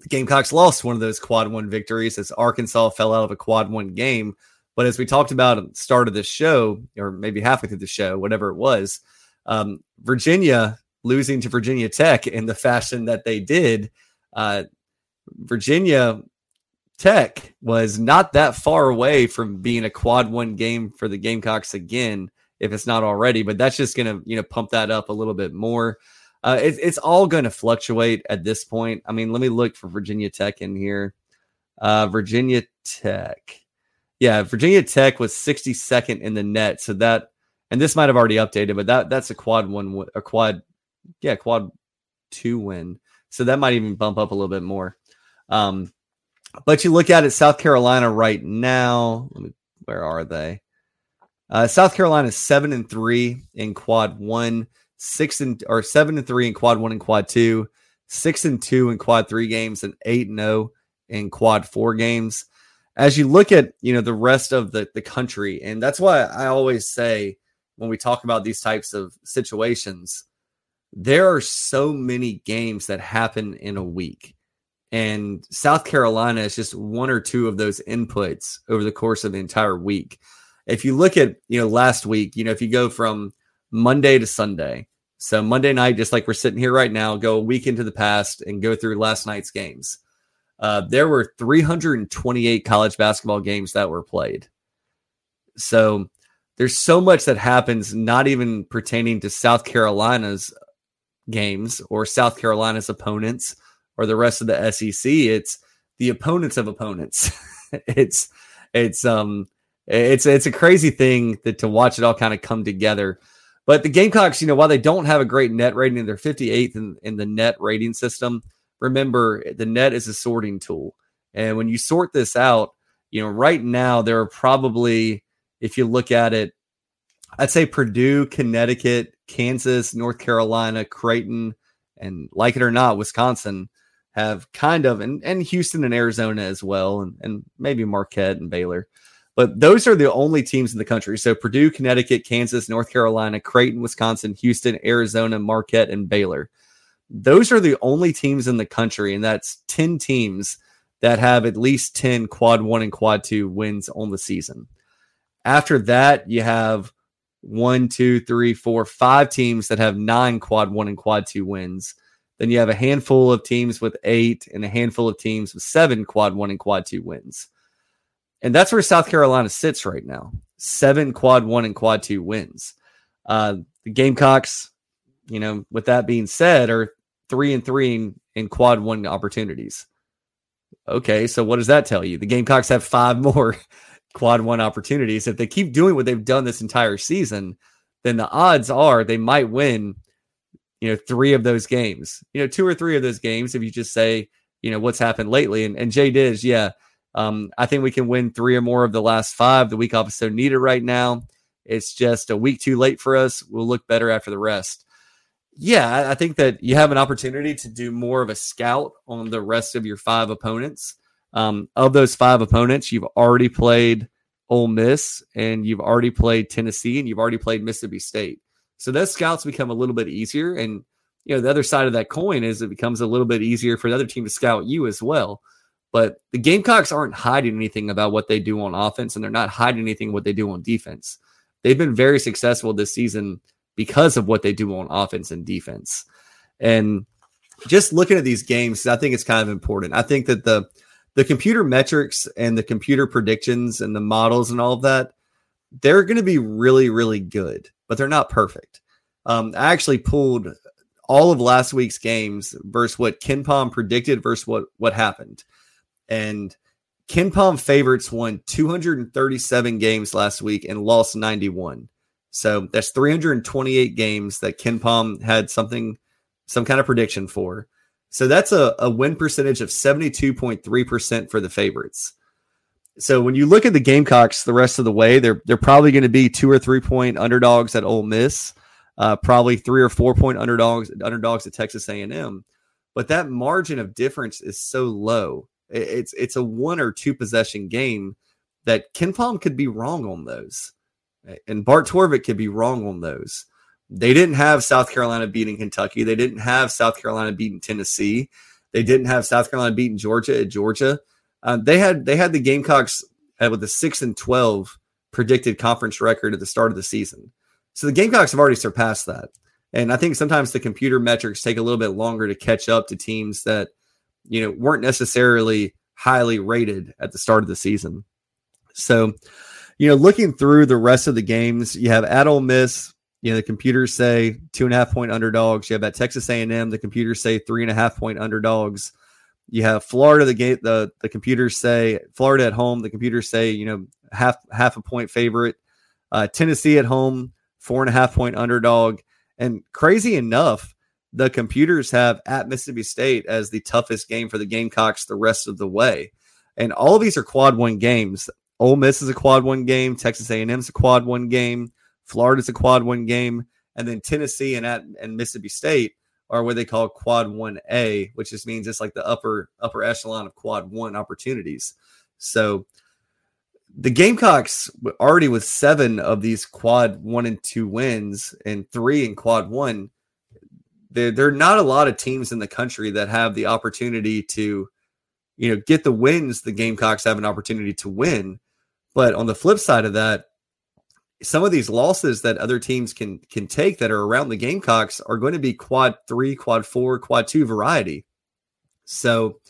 the Gamecocks lost one of those quad one victories as Arkansas fell out of a quad one game. But as we talked about at the start of the show, or maybe halfway through the show, whatever it was, um, Virginia losing to Virginia Tech in the fashion that they did, uh, Virginia Tech was not that far away from being a quad one game for the Gamecocks again, if it's not already. But that's just going to you know pump that up a little bit more. Uh, it, it's all going to fluctuate at this point. I mean, let me look for Virginia Tech in here. Uh, Virginia Tech, yeah, Virginia Tech was 62nd in the net, so that and this might have already updated, but that that's a quad one, a quad, yeah, quad two win. So that might even bump up a little bit more. Um, but you look at it, South Carolina right now. Me, where are they? Uh, South Carolina is seven and three in quad one, six and or seven and three in quad one and quad two, six and two in quad three games, and eight and zero oh in quad four games. As you look at you know the rest of the the country, and that's why I always say when we talk about these types of situations, there are so many games that happen in a week. And South Carolina is just one or two of those inputs over the course of the entire week. If you look at, you know, last week, you know, if you go from Monday to Sunday, so Monday night, just like we're sitting here right now, go a week into the past and go through last night's games. Uh, there were 328 college basketball games that were played. So there's so much that happens, not even pertaining to South Carolina's games or South Carolina's opponents or the rest of the SEC. It's the opponents of opponents. it's it's um it's it's a crazy thing that to watch it all kind of come together. But the Gamecocks, you know, while they don't have a great net rating, they're 58th in, in the net rating system. Remember, the net is a sorting tool. And when you sort this out, you know, right now there are probably, if you look at it, I'd say Purdue, Connecticut, Kansas, North Carolina, Creighton, and like it or not, Wisconsin have kind of, and, and Houston and Arizona as well, and, and maybe Marquette and Baylor. But those are the only teams in the country. So Purdue, Connecticut, Kansas, North Carolina, Creighton, Wisconsin, Houston, Arizona, Marquette, and Baylor. Those are the only teams in the country, and that's 10 teams that have at least 10 quad one and quad two wins on the season. After that, you have one, two, three, four, five teams that have nine quad one and quad two wins. Then you have a handful of teams with eight and a handful of teams with seven quad one and quad two wins. And that's where South Carolina sits right now seven quad one and quad two wins. Uh, the Gamecocks, you know, with that being said, are three and three in, in quad one opportunities. Okay, so what does that tell you? The Gamecocks have five more quad one opportunities. If they keep doing what they've done this entire season, then the odds are they might win, you know, three of those games, you know, two or three of those games. If you just say, you know, what's happened lately. And, and Jay Diz, yeah, um, I think we can win three or more of the last five. The week off is so needed right now. It's just a week too late for us. We'll look better after the rest. Yeah, I think that you have an opportunity to do more of a scout on the rest of your five opponents. Um, of those five opponents, you've already played Ole Miss and you've already played Tennessee and you've already played Mississippi State. So those scouts become a little bit easier. And, you know, the other side of that coin is it becomes a little bit easier for the other team to scout you as well. But the Gamecocks aren't hiding anything about what they do on offense and they're not hiding anything what they do on defense. They've been very successful this season because of what they do on offense and defense. And just looking at these games, I think it's kind of important. I think that the the computer metrics and the computer predictions and the models and all of that, they're going to be really, really good, but they're not perfect. Um, I actually pulled all of last week's games versus what KenPom predicted versus what what happened, and KenPom favorites won 237 games last week and lost 91. So that's 328 games that KenPom had something, some kind of prediction for. So that's a, a win percentage of 72.3% for the favorites. So when you look at the Gamecocks the rest of the way, they're they're probably going to be two or three point underdogs at Ole Miss, uh, probably three or four point underdogs underdogs at Texas A and M. But that margin of difference is so low. It's it's a one or two possession game that KenPom could be wrong on those, and Bart Torvik could be wrong on those. They didn't have South Carolina beating Kentucky. They didn't have South Carolina beating Tennessee. They didn't have South Carolina beating Georgia at Georgia. Um, they had they had the Gamecocks with a six and twelve predicted conference record at the start of the season. So the Gamecocks have already surpassed that. And I think sometimes the computer metrics take a little bit longer to catch up to teams that, you know, weren't necessarily highly rated at the start of the season. So, you know, looking through the rest of the games, you have at Ole Miss. You know, the computers say two and a half point underdogs. You have at Texas A&M, the computers say three and a half point underdogs. You have Florida. The gate the the computers say Florida at home. The computers say you know half half a point favorite. Uh, Tennessee at home, four and a half point underdog. And crazy enough, the computers have at Mississippi State as the toughest game for the Gamecocks the rest of the way. And all of these are quad one games. Ole Miss is a quad one game. Texas A&M is a quad one game. Florida's a quad one game. And then Tennessee and at and Mississippi State are what they call quad one A, which just means it's like the upper upper echelon of quad one opportunities. So the Gamecocks already with seven of these quad one and two wins and three in quad one. There, there are not a lot of teams in the country that have the opportunity to, you know, get the wins the Gamecocks have an opportunity to win. But on the flip side of that, some of these losses that other teams can can take that are around the Gamecocks are going to be quad three, quad four, quad two variety. So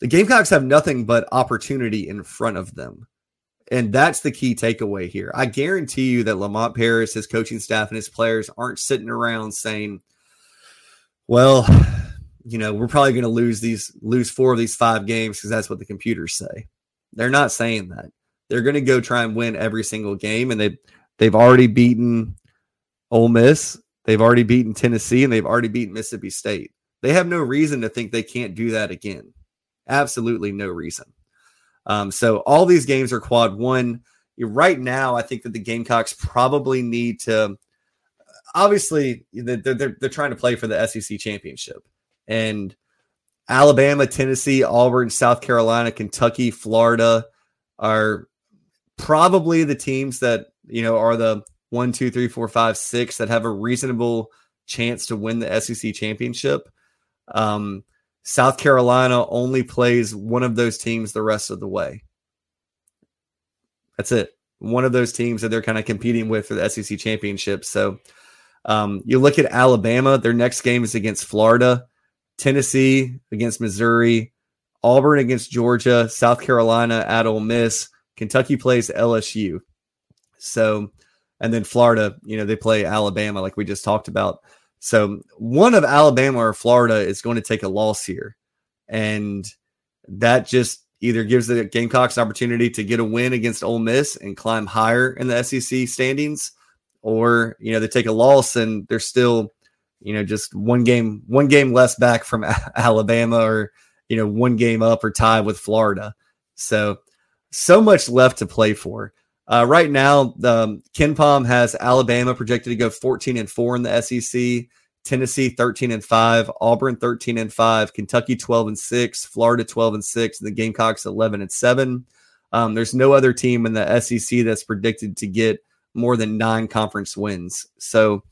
the Gamecocks have nothing but opportunity in front of them. And that's the key takeaway here. I guarantee you that Lamont Paris, his coaching staff, and his players aren't sitting around saying, well, you know, we're probably going to lose these, lose four of these five games because that's what the computers say. They're not saying that. They're going to go try and win every single game. And they, they've already beaten Ole Miss. They've already beaten Tennessee and they've already beaten Mississippi State. They have no reason to think they can't do that again. Absolutely no reason. Um, so all these games are quad one. Right now, I think that the Gamecocks probably need to. Obviously, they're, they're, they're trying to play for the SEC championship, and Alabama, Tennessee, Auburn, South Carolina, Kentucky, Florida are probably the teams that you know are the one, two, three, four, five, six that have a reasonable chance to win the SEC championship. Um, South Carolina only plays one of those teams the rest of the way. That's it. One of those teams that they're kind of competing with for the SEC championship. So um, you look at Alabama, their next game is against Florida, Tennessee against Missouri, Auburn against Georgia, South Carolina at Ole Miss, Kentucky plays LSU. So, and then Florida, you know, they play Alabama like we just talked about. So one of Alabama or Florida is going to take a loss here. And that just either gives the Gamecocks an opportunity to get a win against Ole Miss and climb higher in the SEC standings, or you know, they take a loss and they're still, you know, just one game, one game less back from Alabama or you know, one game up or tied with Florida. So so much left to play for. Uh, right now, um, Palm has Alabama projected to go 14 and 4 in the SEC, Tennessee 13 and 5, Auburn 13 and 5, Kentucky 12 and 6, Florida 12 and 6, and the Gamecocks 11 and 7. Um, there's no other team in the SEC that's predicted to get more than nine conference wins. So,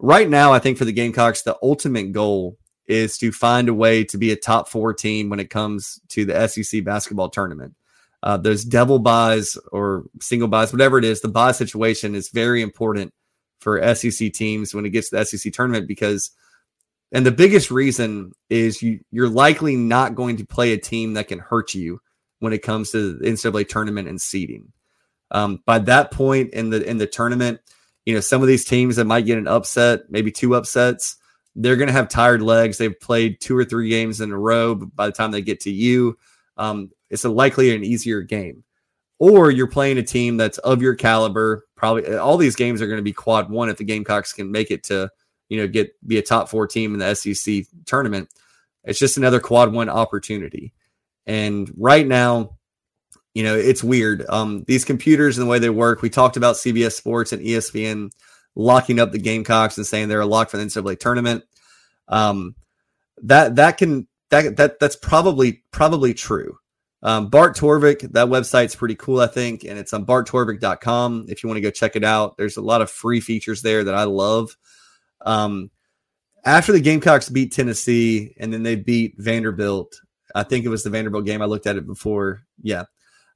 right now, I think for the Gamecocks, the ultimate goal is to find a way to be a top four team when it comes to the SEC basketball tournament uh, those devil byes or single byes, whatever it is, the bye situation is very important for SEC teams when it gets to the SEC tournament because, and the biggest reason is you you're likely not going to play a team that can hurt you when it comes to the NCAA tournament and seeding. Um, by that point in the in the tournament, you know some of these teams that might get an upset, maybe two upsets, they're going to have tired legs. They've played two or three games in a row. By the time they get to you, um, it's a likely an easier game. Or you're playing a team that's of your caliber. Probably all these games are going to be quad one if the Gamecocks can make it to, you know, get be a top four team in the SEC tournament. It's just another quad one opportunity. And right now, you know, it's weird. Um, these computers and the way they work, we talked about CBS Sports and ESPN locking up the Gamecocks and saying they're a lock for the NCAA tournament. Um, that that can that that that's probably probably true. Um, Bart Torvik, that website's pretty cool, I think, and it's on barttorvik.com if you want to go check it out. There's a lot of free features there that I love. Um, after the Gamecocks beat Tennessee and then they beat Vanderbilt, I think it was the Vanderbilt game. I looked at it before. Yeah.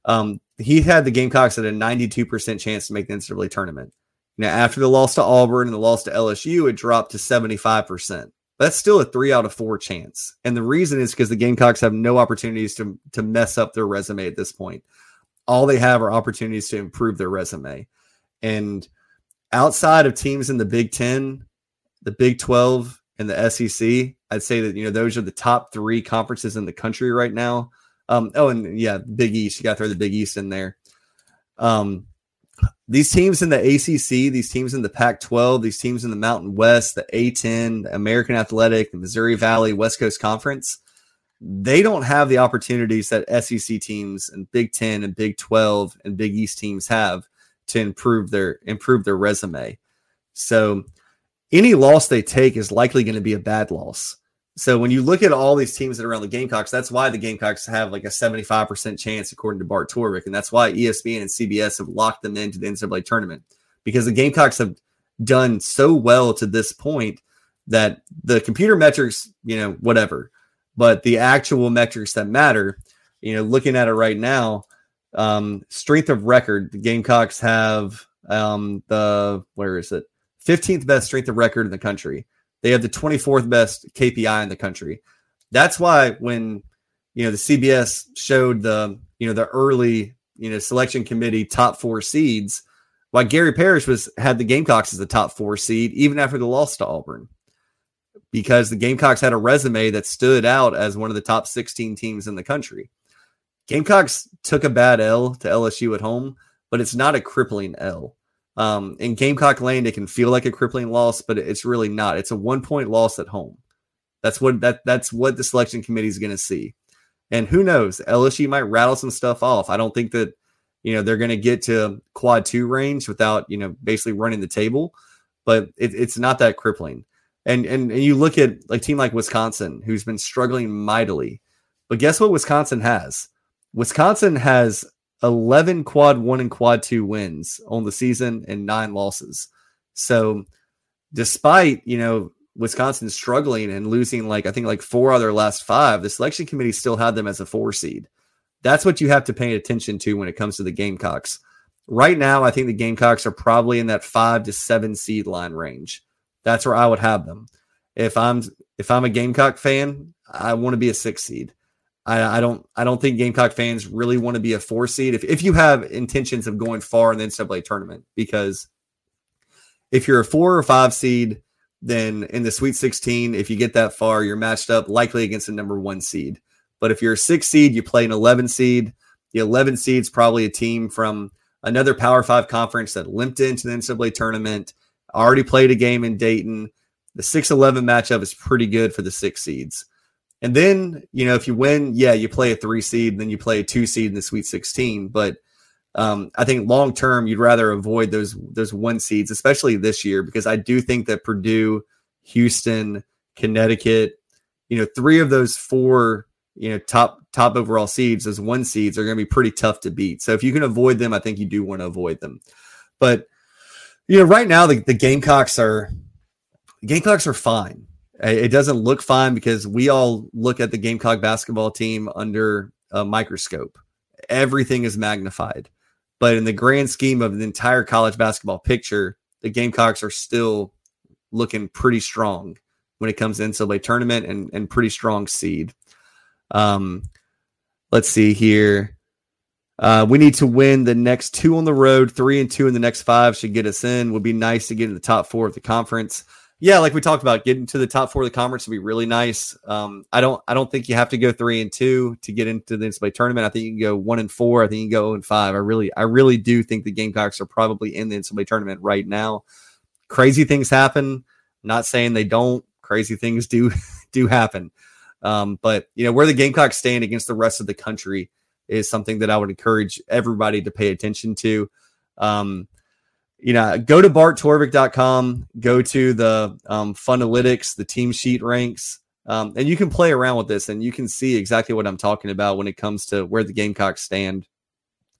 Um, he had the Gamecocks at a 92% chance to make the NCAA tournament. Now, after the loss to Auburn and the loss to LSU, it dropped to 75%. That's still a three out of four chance. And the reason is because the Gamecocks have no opportunities to, to mess up their resume at this point. All they have are opportunities to improve their resume. And outside of teams in the Big Ten, the Big 12, and the SEC, I'd say that, you know, those are the top three conferences in the country right now. Um, oh, and yeah, Big East, you got to throw the Big East in there. Um, these teams in the ACC, these teams in the Pac 12, these teams in the Mountain West, the A10, American Athletic, the Missouri Valley, West Coast Conference, they don't have the opportunities that SEC teams and Big 10 and Big 12 and Big East teams have to improve their improve their resume. So any loss they take is likely going to be a bad loss. So when you look at all these teams that are around the Gamecocks, that's why the Gamecocks have like a 75% chance, according to Bart Torvik. And that's why ESPN and CBS have locked them into the NCAA tournament because the Gamecocks have done so well to this point that the computer metrics, you know, whatever, but the actual metrics that matter, you know, looking at it right now, um, strength of record, the Gamecocks have um, the, where is it? 15th best strength of record in the country. They have the 24th best KPI in the country. That's why when you know the CBS showed the you know the early you know selection committee top four seeds, why Gary Parrish was had the Gamecocks as the top four seed even after the loss to Auburn, because the Gamecocks had a resume that stood out as one of the top 16 teams in the country. Gamecocks took a bad L to LSU at home, but it's not a crippling L. Um, in Gamecock Lane, it can feel like a crippling loss, but it's really not. It's a one point loss at home. That's what that that's what the selection committee is going to see. And who knows, LSU might rattle some stuff off. I don't think that you know they're going to get to quad two range without you know basically running the table, but it, it's not that crippling. And, and and you look at like team like Wisconsin, who's been struggling mightily, but guess what? Wisconsin has. Wisconsin has 11 quad one and quad two wins on the season and nine losses. So, despite, you know, Wisconsin struggling and losing like, I think like four out of their last five, the selection committee still had them as a four seed. That's what you have to pay attention to when it comes to the Gamecocks. Right now, I think the Gamecocks are probably in that five to seven seed line range. That's where I would have them. If I'm if I'm a Gamecock fan, I want to be a six seed. I, I, don't I don't think Gamecock fans really want to be a four seed if, if you have intentions of going far in the NCAA tournament because if you're a four or five seed, then in the Sweet 16, if you get that far, you're matched up likely against the number one seed. But if you're a six seed, you play an 11 seed. The 11 seed's probably a team from another Power Five conference that limped into the NCAA tournament, already played a game in Dayton. The 6 11 matchup is pretty good for the six seeds. And then, you know, if you win, yeah, you play a three seed, then you play a two seed in the Sweet 16. But um, I think long term, you'd rather avoid those those one seeds, especially this year, because I do think that Purdue, Houston, Connecticut, you know, three of those four, you know, top top overall seeds as one seeds are going to be pretty tough to beat. So if you can avoid them, I think you do want to avoid them. But you know, right now the, the Gamecocks are Gamecocks are fine. It doesn't look fine because we all look at the Gamecock basketball team under a microscope. Everything is magnified. But in the grand scheme of the entire college basketball picture, the Gamecocks are still looking pretty strong when it comes to NCAA tournament and, and pretty strong seed. Um, let's see here. Uh, we need to win the next two on the road. Three and two in the next five should get us in. Would be nice to get in the top four of the conference yeah, like we talked about, getting to the top four of the conference would be really nice. Um, I don't, I don't think you have to go three and two to get into the NCAA tournament. I think you can go one and four. I think you can go and five. I really, I really do think the Gamecocks are probably in the NCAA tournament right now. Crazy things happen. not saying they don't. Crazy things do do happen. Um, but you know where the Gamecocks stand against the rest of the country is something that I would encourage everybody to pay attention to. Um, you know, go to barttorvik.com, go to the um, Funalytics, the team sheet ranks, um, and you can play around with this and you can see exactly what I'm talking about when it comes to where the Gamecocks stand,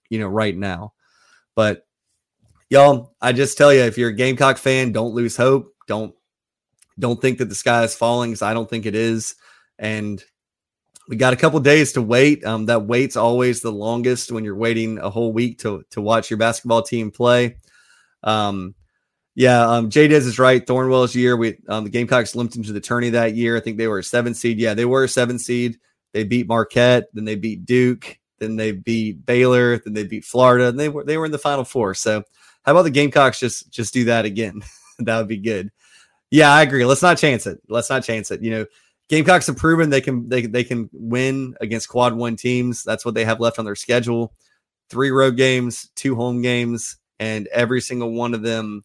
you know, right now. But y'all, I just tell you, if you're a Gamecock fan, don't lose hope. Don't don't think that the sky is falling because I don't think it is. And we got a couple days to wait. Um, that wait's always the longest when you're waiting a whole week to to watch your basketball team play. Um, Yeah, um, Jay Diz is right. Thornwell's year, we um, the Gamecocks limped into the tourney that year. I think they were a seven seed. Yeah, they were a seven seed. They beat Marquette, then they beat Duke, then they beat Baylor, then they beat Florida, and they were they were in the Final Four. So, how about the Gamecocks just just do that again? that would be good. Yeah, I agree. Let's not chance it. Let's not chance it. You know, Gamecocks have proven they can they they can win against quad one teams. That's what they have left on their schedule. Three road games, two home games, and every single one of them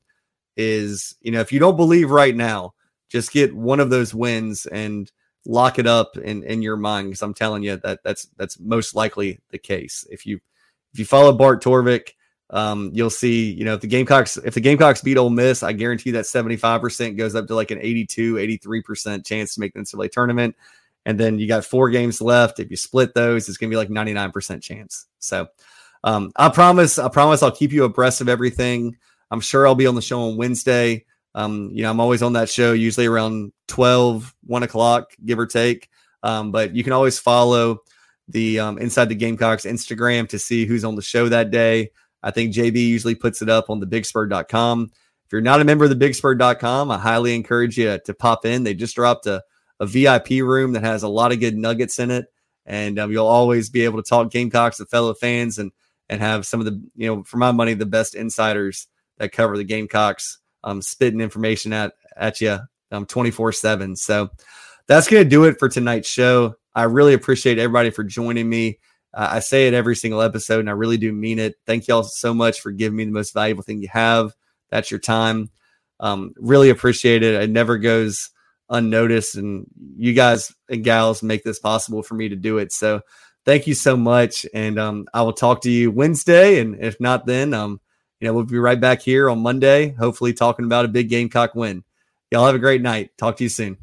is, you know, if you don't believe right now, just get one of those wins and lock it up in in your mind because I'm telling you that that's that's most likely the case. If you if you follow Bart Torvik, um, you'll see, you know, if the Gamecocks if the Gamecocks beat Ole Miss, I guarantee that 75% goes up to like an 82, 83% chance to make the NCAA tournament. And then you got four games left. If you split those, it's gonna be like 99% chance. So um, I promise, I promise I'll keep you abreast of everything. I'm sure I'll be on the show on Wednesday. Um, you know, I'm always on that show, usually around 12, 1 o'clock, give or take. Um, but you can always follow the um, Inside the Gamecocks Instagram to see who's on the show that day. I think JB usually puts it up on the bigspur.com. If you're not a member of the bigspur.com, I highly encourage you to pop in. They just dropped a, a VIP room that has a lot of good nuggets in it. And um, you'll always be able to talk Gamecocks with fellow fans and and have some of the, you know, for my money, the best insiders that cover the Gamecocks, um, spitting information at at you um 24 7. So that's going to do it for tonight's show. I really appreciate everybody for joining me. Uh, I say it every single episode, and I really do mean it. Thank y'all so much for giving me the most valuable thing you have. That's your time. Um, really appreciate it. It never goes unnoticed, and you guys and gals make this possible for me to do it. So thank you so much, and um, I will talk to you Wednesday, and if not, then um, you know, we'll be right back here on Monday, hopefully talking about a big Gamecock win. Y'all have a great night. Talk to you soon.